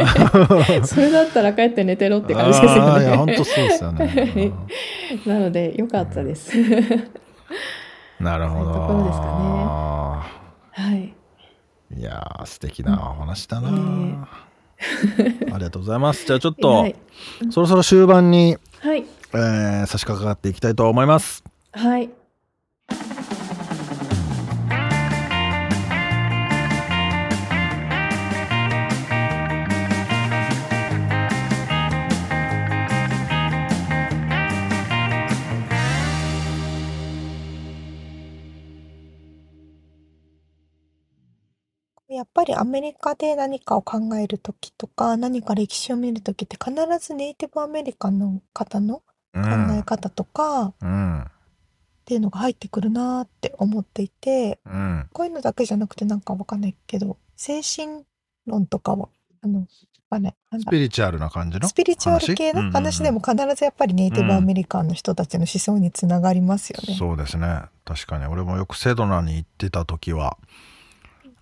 それだったら帰って寝てろって感じですよあーいや本ね。当そうですよね。なので、良かったです。なるほど。ところですかはい。いやー素敵なお話だな、うん。ありがとうございます。じゃあちょっと、はい。そろそろ終盤に、はい。えー差し掛かっていきたいと思います。はい。やっぱりアメリカで何かを考えるときとか、何か歴史を見るときって必ずネイティブアメリカンの方のう考えん方とかっうんていうのが入ってくるなーって思っていて、うんこういうのだけじゃなくてなんかわかんないけど、精神論とかを、あの、わかんない。なんだ。スピリチュアルな感じのスピリチュアル系の話？話でも必ずやっぱりネイティブアメリカンの人たちの思想につながりますよね。そうですね。確かに。俺もよくセドナに行ってた時は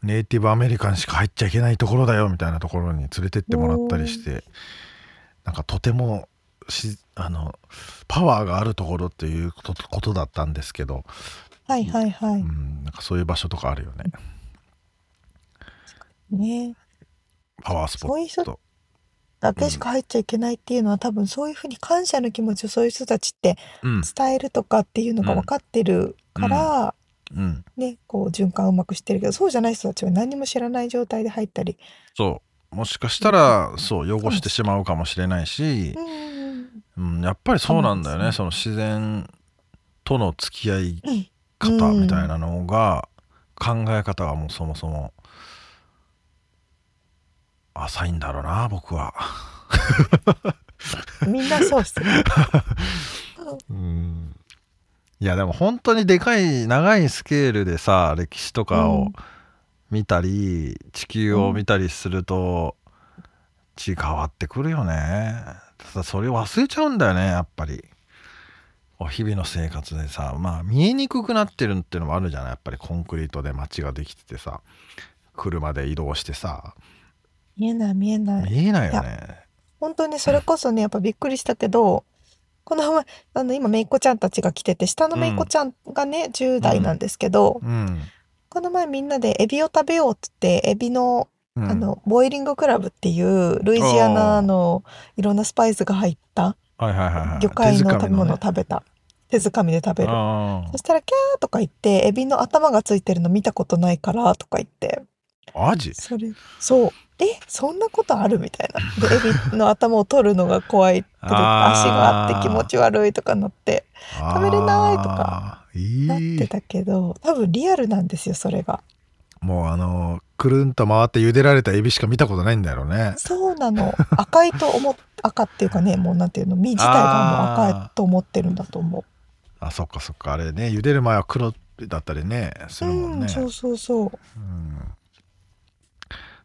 ネイティブアメリカンしか入っちゃいけないところだよみたいなところに連れてってもらったりしてなんかとてもしあのパワーがあるところっていうことだったんですけど、はいはいはうい。ん、なんかそういう場所とかあるよね。ね。パワースポそういう人ットだけしか入っちゃいけないっていうのは、多分そういうふうに感謝の気持ちをそういう人たちってうん。伝えるとかっていうのが分かってるから、うん。ね、こう循環うまくしてるけど、そうじゃない人たちは何も知らない状態で入ったり。そう。もしかしたらそう汚してしまうかもしれないしう、んうん、やっぱりそうなんだよね。そその自然との付き合いうん。方みたいなのが、考え方がもうそもそも浅いんだろうな僕は。みんなそうっすね。うんいやでも本当にでかい長いスケールでさ歴史とかをうん。見たり、地球を見たりすると違わってくるよね。ただそれを忘れちゃうんだよねやっぱり。日々の生活でさまあ見えにくくなってるっていうのもあるじゃないやっぱりコンクリートで街ができててさ車で移動してさ。見えない見えない。見えないよね。本当にそれこそね、やっぱびっくりしたけど、この前、あの、今、めいっ子ちゃんたちが来てて、下のめいっ子ちゃんがね、10代なんですけど、うん、この前みんなでエビを食べようって言って、エビの、うん、あの、ボイリングクラブっていう、ルイジアナのいろんなスパイスが入った魚介の食べ物をね食べた。手づかみで食べる。あそしたら、キャーとか言って、エビの頭がついてるの見たことないから、とか言って、あアジ？それ、そう。え、そんなことあるみたいな。で、エビの頭を取るのが怖いとか、足があって気持ち悪いとかなって、食べれないとかなってたけど、多分リアルなんですよ、それが。もうあのくるんと回って茹でられたエビしか見たことないんだろうねそうなの。赤いと思っ、赤っていうかね、もうなんていうの、身自体がもう赤いと思ってるんだと思あそっかそっかあれね茹でる前は黒だったりねすう。るもんね、うん、そうそうそう。うん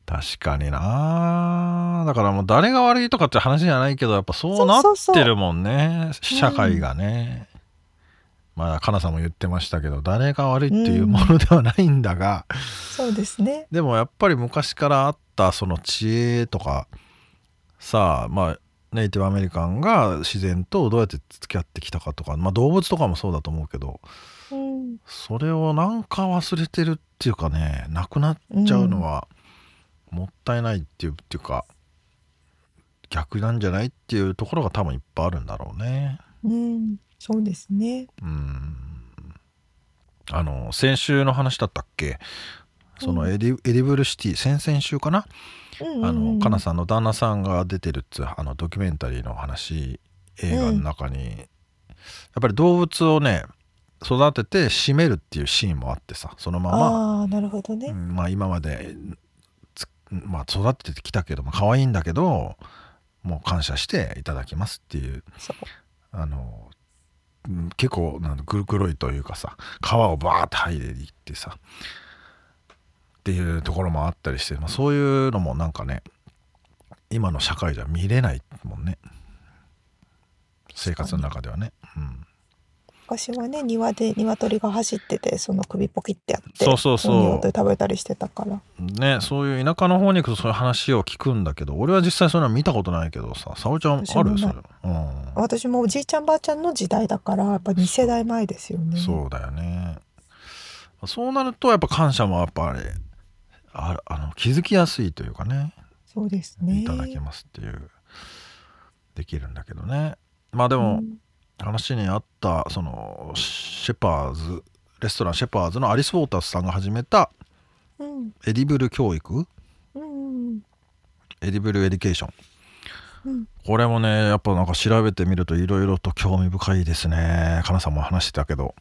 確かにな。だからもう誰が悪いとかって話じゃないけどやっぱそうなってるもんね。社会がね、まあかなさんも言ってましたけど誰が悪いっていうものではないんだが、そうですね。でもやっぱり昔からあったその知恵とかさあまあネイティブアメリカンが自然とどうやって付き合ってきたかとか、まあ、動物とかもそうだと思うけどうん。それをなんか忘れてるっていうかねなくなっちゃうのはもったいないっていう,、っていうか逆なんじゃないっていうところが多分いっぱいあるんだろうね。うん。そうですね。うんあの先週の話だったっけ？そのエディ,、 Edible City 先々週かな？うんあのかなん。さんの旦那さんが出てるっつうあのドキュメンタリーの話映画の中に、やっぱり動物をね育てて締めるっていうシーンもあってさそのまま、ああ、なるほどね。うんまあ、今までつ、まあ、育ててきたけども可愛いんだけどもう感謝していただきますっていう。あのうん結構なんだぐ黒いというかさ皮をバーッと剥いでいってさっていうところもあったりして、まあ、そういうのもなんかね今の社会じゃ見れないもんね。生活の中ではね、うん、昔はね、庭で鶏が走ってて、その首ポキってやって、そうそうそう。鶏食べたりしてたから。ねそういう田舎の方に行くとそういう話を聞くんだけど俺は実際それは見たことないけどさ沙織ちゃんある？それ、うん、私もおじいちゃんばあちゃんの時代だから、やっぱ2世代前ですよね。そうだよね。そうなるとやっぱ感謝もやっぱあれああの気づきやすいというかねそうですね。いただけますっていうできるんだけどね。まあでも、うん話にあったそのシェパニーズレストランシェパニーズのアリス・ウォータースさんが始めたうん。 edible 教育？うん。 edible education。うん。これもねやっぱなんか調べてみるといろいろと興味深いですね。かなさんも話してたけど。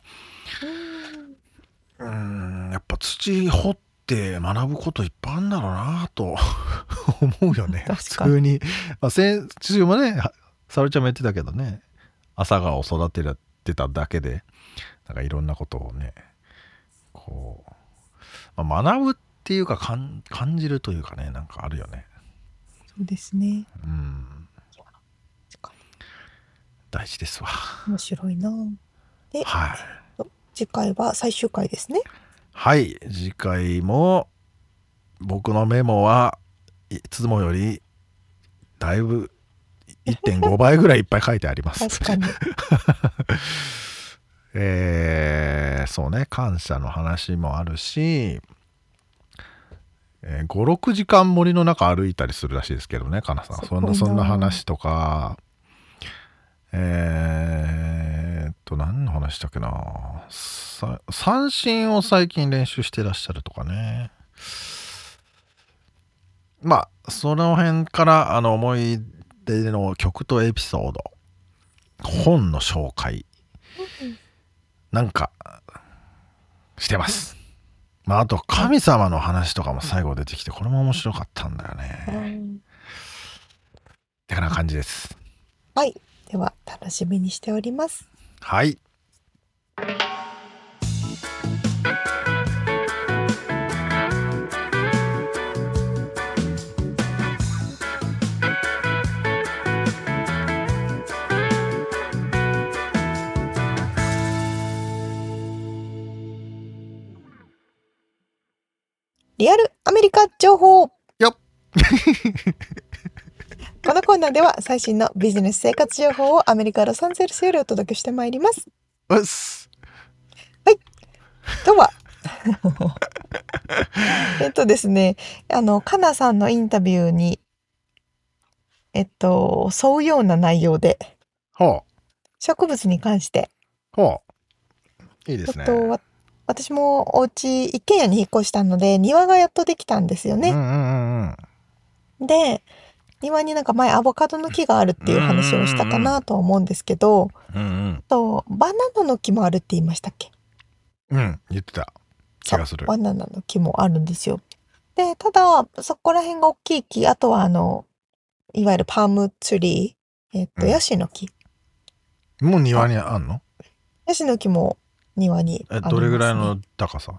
うーんやっぱ土掘って学ぶこといっぱいあるんだろうなと。思うよね。普通に、まあ、先週もね沙織ちゃんも言ってたけどね朝顔を育ててただけでなんかいろんなことをねこう、まあ、学ぶっていうか感感じるというかねなんかあるよねそうですね。うん大事ですわに面白いな。で、はい次回は最終回ですね。はい次回も僕のメモはいつもよりだいぶ1.5倍ぐらいいっぱい書いてあります確。えーそうね感謝の話もあるしえー、5、6時間森の中歩いたりするらしいですけどね、かなさん。そんな、そんな話とか、えー、っと、何の話したっけな三振を最近練習してらっしゃるとかね。まあ、その辺から、あの、思い出の曲とエピソード、本の紹介、なんか、してます。まあ、あと、神様の話とかも最後出てきて、これも面白かったんだよね。ってな感じです。はい。では楽しみにしております。はい。リアルアメリカ情報。このコーナーでは最新のビジネス生活情報をアメリカ・ロサンゼルスよりお届けしてまいります。はい。とは。えっとですね、あの、かなさんのインタビューに、えっと、沿うような内容で、はあ、植物に関して、はあ、いいですね。えっと、私もお家一軒家に引っ越したので、庭がやっとできたんですよね。うんうんうん、で、庭になんか前アボカドの木があるっていう話をしたかなとは思うんですけど、うんうん、とバナナの木もあるって言いましたっけ？うん言ってた。気がする。バナナの木もあるんですよ。でただそこら辺が大きい木あとはあのいわゆるパームツリーえっ、と、ヤシの木。もう庭にあんの？ヤシの木も庭にあ、ね、えどれぐらいの高さ？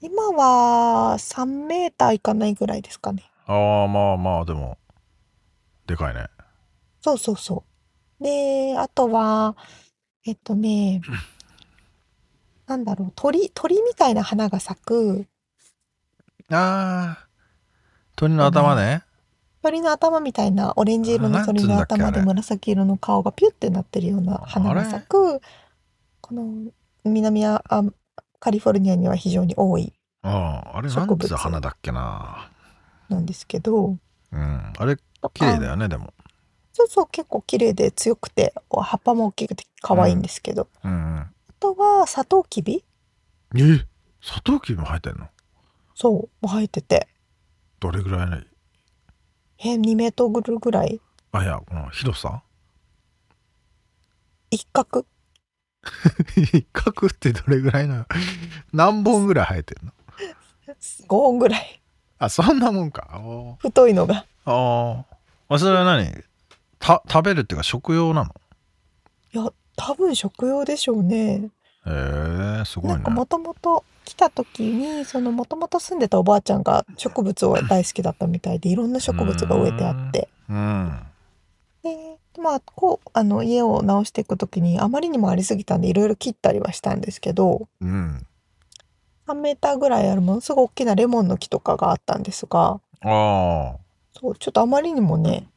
今は3メーターいかないぐらいですかね。ああまあまあでもでかいね。そうそうそう。で、あとは、えっとね、なんだろう、鳥、鳥みたいな花が咲く、ああ、鳥の頭ね。鳥の頭みたいなオレンジ色の鳥の頭で紫色の顔がピュってなってるような花が咲く、この南アカリフォルニアには非常に多いああ、あれなんつう花だっけな。なんですけど、うん、あれ綺麗だよねでも。そうそう結構綺麗で強くて葉っぱも大きくて可愛いんですけど、うんうん。うん、あとはサトウキビ。えサトウキビも生えてんの？そうもう生えてて。どれぐらいの？え2メートルぐらい。あいやこの広さ？一角一角ってどれぐらいなの？何本ぐらい生えてんの？5本ぐらいあそんなもんか太いのがああ。それは何？た、食べるっていうか食用なの？いや、多分食用でしょうね。へえすごいね。なんかもともと来た時に、そのもともと住んでたおばあちゃんが植物を大好きだったみたいで、いろんな植物が植えてあって。うん。で、まあ、こう、あの、家を直していく時に、あまりにもありすぎたんで、いろいろ切ったりはしたんですけど、うん。3メーターぐらいあるものすごい大きなレモンの木とかがあったんですが、ああ。そう、ちょっとあまりにもね、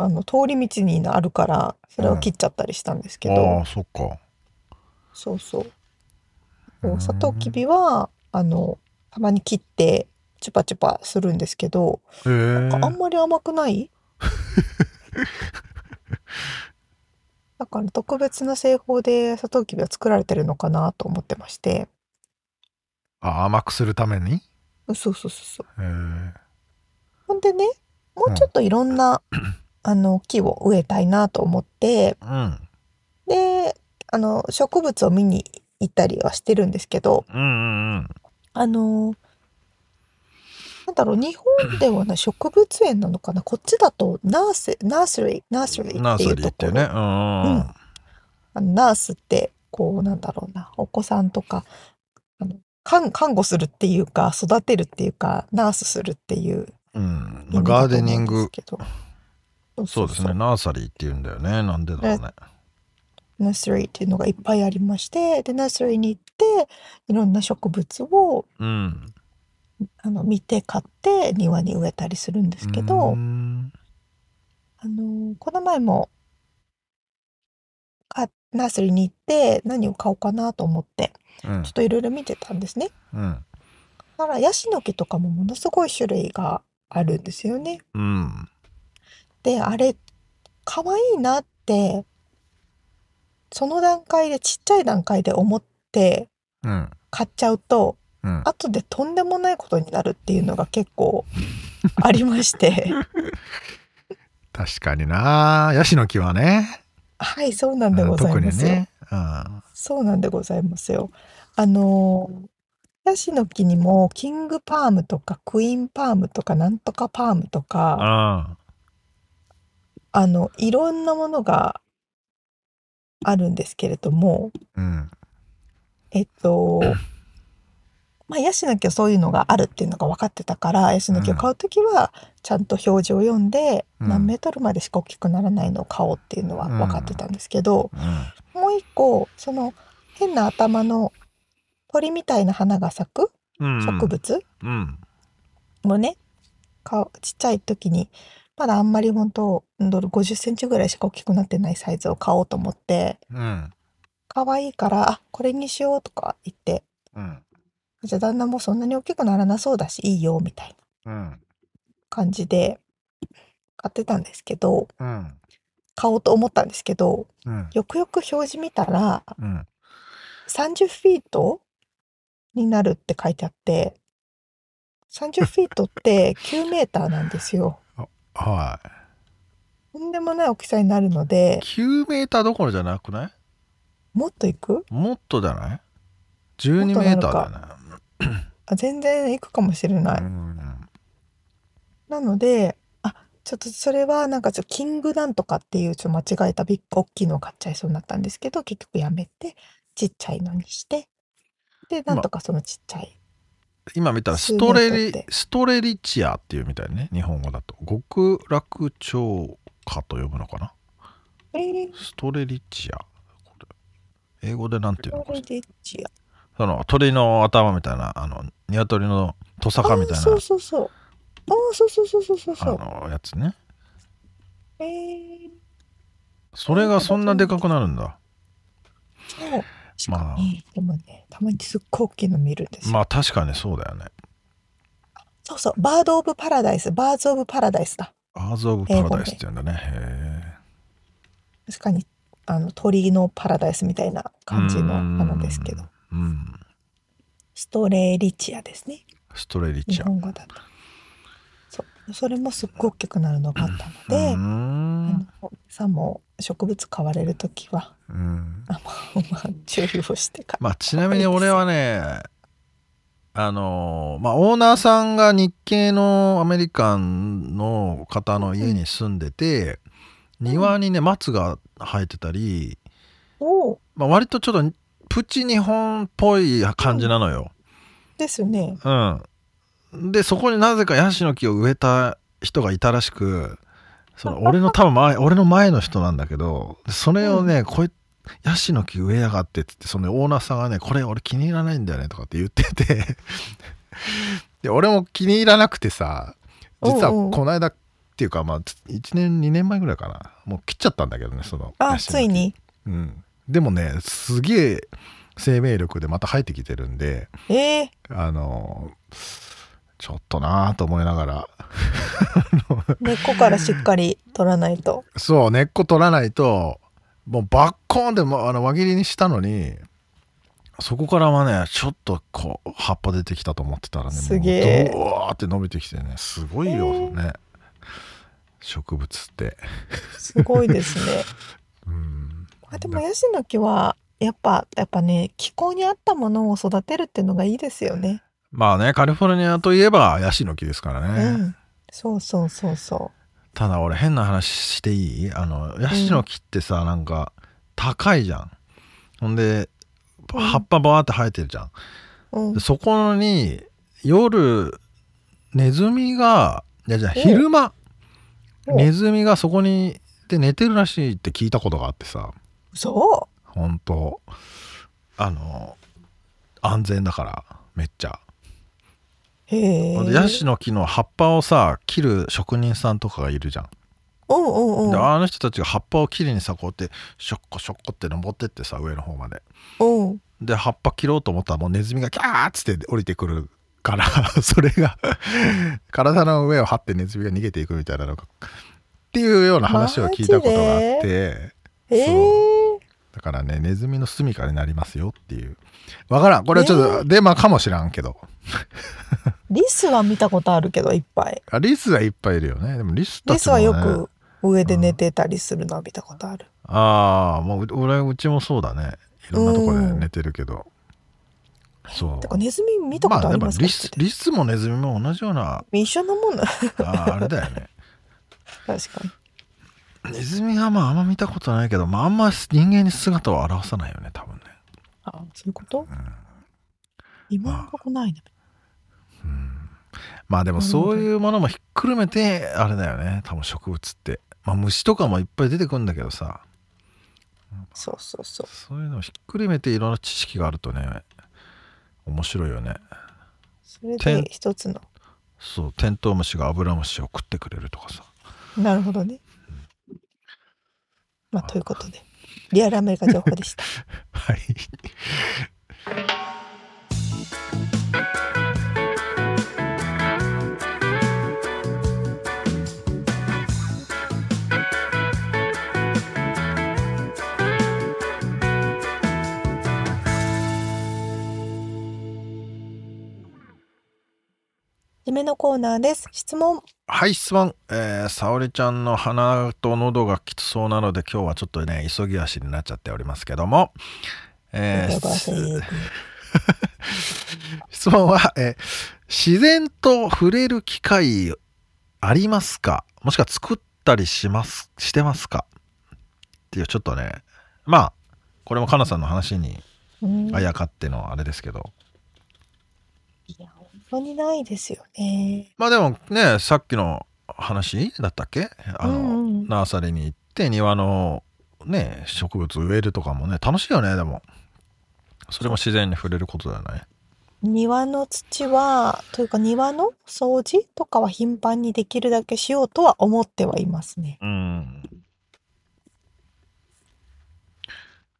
あの、通り道にあるから、それを切っちゃったりしたんですけど。ああ、そっか。そうそう。サトウキビは、あの、たまに切って、チュパチュパするんですけど、なんかあんまり甘くない？だから特別な製法でサトウキビは作られてるのかなと思ってまして。あ、甘くするために？そうそうそうそう。ほんでね、もうちょっといろんな、うん、あの、木を植えたいなと思って、うん、で、あの、植物を見に行ったりはしてるんですけど、うんうんうん、あの、なんだろう、日本ではね、植物園なのかな？こっちだと nurse、nursery、nursery っていうところ。ね。うん。あの nurse って、こう、なんだろうな、お子さんとか、あの看看護するっていうか、育てるっていうか、 nurse するっていううん、まあ、ガーデニング。そうですね。 nursery っていうんだよね。なんでだろうね。 nursery っていうのがいっぱいありましてで nursery に行っていろんな植物を、うん、あの見て買って庭に植えたりするんですけど、あのこの前もナーサリーに行って何を買おうかなと思って、うん、ちょっといろいろ見てたんですね。うんからヤシの木とかもものすごい種類があるんですよね。うん。で、あれ、可愛いなって、その段階で、ちっちゃい段階で思ってうん。買っちゃうと、うん。後でとんでもないことになるっていうのが結構 ありまして。確かになヤシの木はね。はい、そうなんでござい特ますよ。にね。うん。そうなんでございますよ。あのー、ヤシの木にもキングパームとかクイーンパームとかなんとかパームとか、ああの、いろんなものがあるんですけれども、うん。えっと、まあ、ヤシの木はそういうのがあるっていうのが分かってたから、ヤシの木を買うときは、ちゃんと表示を読んで、うん何メートルまでしか大きくならないのを買おうっていうのは分かってたんですけど、うん。もう一個、その変な頭の鳥みたいな花が咲くうん。植物うん。もね、かちっちゃい時に、まだあんまり本当、うんどれ50センチぐらいしか大きくなってないサイズを買おうと思って、うん。可愛いから、あ、これにしようとか言って、うん。じゃあ旦那もそんなに大きくならなそうだし、いいよ、みたいなうん。感じで買ってたんですけど、うん。買おうと思ったんですけど、うん。よくよく表示見たら、うん。30フィートになるって書いてあって、30フィートって9メーターなんですよ。はい。とんでもない大きさになるので、9メーターどころじゃなくない？もっといく？もっとじゃない ?12 メーターだよね。あ全然いくかもしれない。うん。なので、あ、ちょっとそれはなんかちょっとキングなんとかっていうちょっと間違えたビッグ大きいのを買っちゃいそうになったんですけど、結局やめて、ちっちゃいのにして、で、なんとかそのちっちゃい。今見たらストレリ、ストレリチアっていうみたいね。日本語だと。極楽鳥花と呼ぶのかな？えー、ストレリチア。英語でなんていうの？かこれでチア。その鳥の頭みたいな、あの、鶏のトサカみたいなそう、そうそう。ああ、そうそうそうそうそうあそう。の、やつね。えー、それがそんなでかくなるんだ。そう。しまあでもね、たまにすっごい大きいの見るんですよ。まあ確かにそうだよね。そうそう、バード・オブ・パラダイス、バーズ・オブ・パラダイスだ。アーズ・オブ・パラダイスって言うんだね。へ確かに、あの、鳥のパラダイスみたいなえ。感じの花ですけど。うん。ストレリチアですね。ストレリ日チア。本語だと。そう。それもすっごい大きくなるのがあったのうで、あん。のさんも植物買われるときは、うん。あまあ、注意をしてか。まあちなみに俺はね、あのまあオーナーさんが日系のアメリカンの方の家に住んでて、庭にね松が生えてたり、まあ、割とちょっとプチ日本っぽい感じなのよ。ですよね。うん。でそこになぜかヤシの木を植えた人がいたらしくその俺の多分前 俺の前の人なんだけどそれをね、こうヤシの木植えやがってっつってそのオーナーさんがねこれ俺気に入らないんだよねとかって言っててで俺も気に入らなくてさ実はこの間っていうかまあ1年2年前ぐらいかなもう切っちゃったんだけどねそのあ、ついに。うん、でもねすげえ生命力でまた生えてきてるんでええあのちょっとなぁと思いながら。根っこからしっかり取らないと。そう根っこ取らないともうバッコーンってもうあの輪切りにしたのにそこからはねちょっとこう葉っぱ出てきたと思ってたらねすげえ。もうドワーって伸びてきてねすごいよね、植物って。すごいですね。うんあでもヤシの木はやっぱやっぱね気候に合ったものを育てるっていうのがいいですよね。まあねカリフォルニアといえばヤシの木ですからね、うん。そうそうそうそただ俺変な話していい？あのヤシの木ってさ、なんか高いじゃん。ほんでうん。葉っぱバーって生えてるじゃん、う。うん。で。そこに夜ネズミがいやじゃあお。昼間。お。ネズミがそこにで寝てるらしいって聞いたことがあってさそ本当あの安全だからめっちゃ、う。へえ。でヤシの木の葉っぱをさ切る職人さんとかがいるじゃんうんうんうん。であの人たちが葉っぱをきれいにさこうやってショッコショッコって登ってってさ上の方までうん。で葉っぱ切ろうと思ったらもうネズミがキャーッつって降りてくるから それが体の上を張ってネズミが逃げていくみたいなのがっていうような話を聞いたことがあってええそうだからねネズミの住処になりますよっていう。わからん。これはちょっとデマかもしらんけど、リスは見たことあるけどいっぱい。あリスはいっぱいいるよね。でもリスたちも、リスはね、よく上で寝てたりするのは見たことある。ああもう俺うちもそうだね。いろんなとこで寝てるけど、そう。てかネズミ見たことありますか、まあ、リスリスもネズミも同じような。一緒のもんな。あーあれだよね。確かに。ネズミはまああんま見たことないけど、まあ、あんま人間に姿を現さないよね多分ねあそういうこと、今のとこないね。まあでもそういうものもひっくるめてあれだよね多分植物ってまあ虫とかもいっぱい出てくるんだけどさそうそうそう。そういうのをひっくるめていろんな知識があるとね面白いよねそれで一つの。そうテントウムシがアブラムシを食ってくれるとかさなるほどね。まあということでリアルアメリカ情報でした。はい 締めのコーナーです。質問。はい質問。えー、沙織ちゃんの鼻と喉がきつそうなので今日はちょっとね急ぎ足になっちゃっておりますけども。えー質問は、えー自然と触れる機会ありますか？もしくは作ったりしますしてますか？っていうちょっとねまあこれもかなさんの話にうん。あやかってのあれですけど、本当にないですよね。まあでもねさっきの話だったっけ？あの、うんうん。ナーサリーに行って庭のね植物植えるとかもね楽しいよねでも。それも自然に触れることだよね庭の土はというか庭の掃除とかは頻繁にできるだけしようとは思ってはいますね。うん。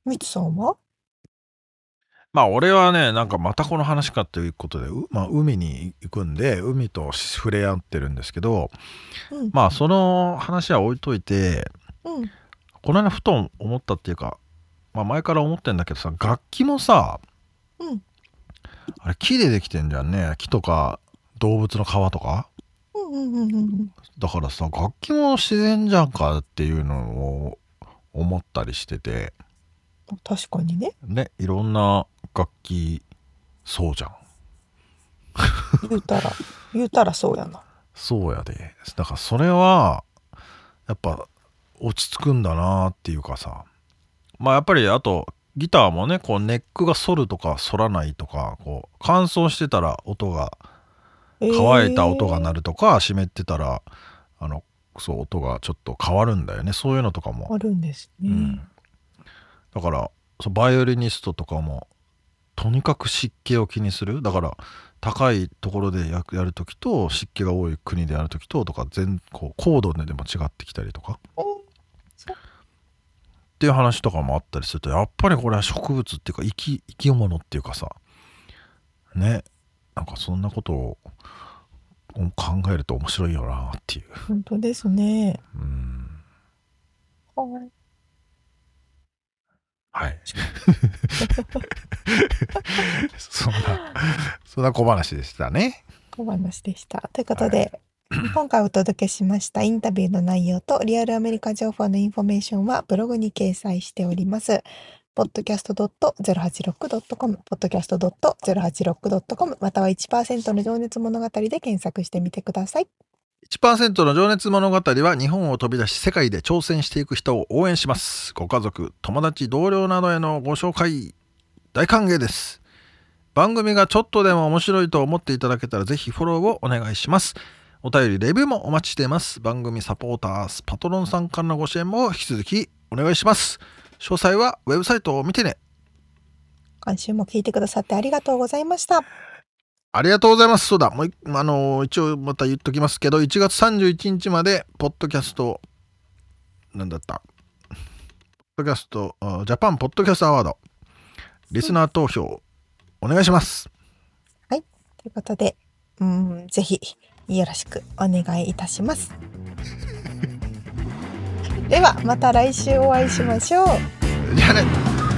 みつさんは？まあ俺はねなんかまたこの話かということで、うまあ、海に行くんで海と触れ合ってるんですけどうん。まあその話は置いといてうん。この間ふと思ったっていうか、まあ、前から思ってんだけどさ楽器もさうん。あれ木でできてんじゃんね木とか動物の皮とか？うんうんうんうんだからさ楽器も自然じゃんかっていうのを思ったりしてて。確かにね。ねいろんな楽器そうじゃん言うたら言うたらそうやな。そうやでだからそれはやっぱ落ち着くんだなっていうかさまあやっぱりあとギターもねこうネックが反るとか反らないとかこう乾燥してたら音が乾いた音が鳴る。るとか、湿ってたらあのそう音がちょっと変わるんだよねそういうのとかもあるんですね。うん、だからそうバイオリニストとかもとにかく湿気を気にする。だから高いところでややる時と湿気が多い国でやる時ととか全こう高度ででも違ってきたりとか。おっていう話とかもあったりするとやっぱりこれは植物っていうか生き生き物っていうかさね。なんかそんなことを考えると面白いよなっていう。本当ですね。うんはいはい。そんな、そんな小話でしたね。小話でした。ということで、今回お届けしましたインタビューの内容とリアルアメリカ情報のインフォメーションはブログに掲載しております。podcast.086.com、podcast.086.com、または1%の情熱物語で検索してみてください。1%の情熱物語は日本を飛び出し世界で挑戦していく人を応援します。ご家族、友達、同僚などへのご紹介、大歓迎です。番組がちょっとでも面白いと思っていただけたらぜひフォローをお願いします。お便り、レビューもお待ちしています。番組サポーター、パトロンさんからのご支援も引き続きお願いします。詳細はウェブサイトを見てね。今週も聞いてくださってありがとうございました。ありがとうございます。そうだ、もうい、あのー一応また言っときますけど、1月31日まで、ポッドキャスト、なんだった、ポッドキャスト、あジャパンポッドキャストアワード、リスナー投票、お願いします。ということで、うん、ぜひよろしくお願いいたします。ではまた来週お会いしましょう。じゃあね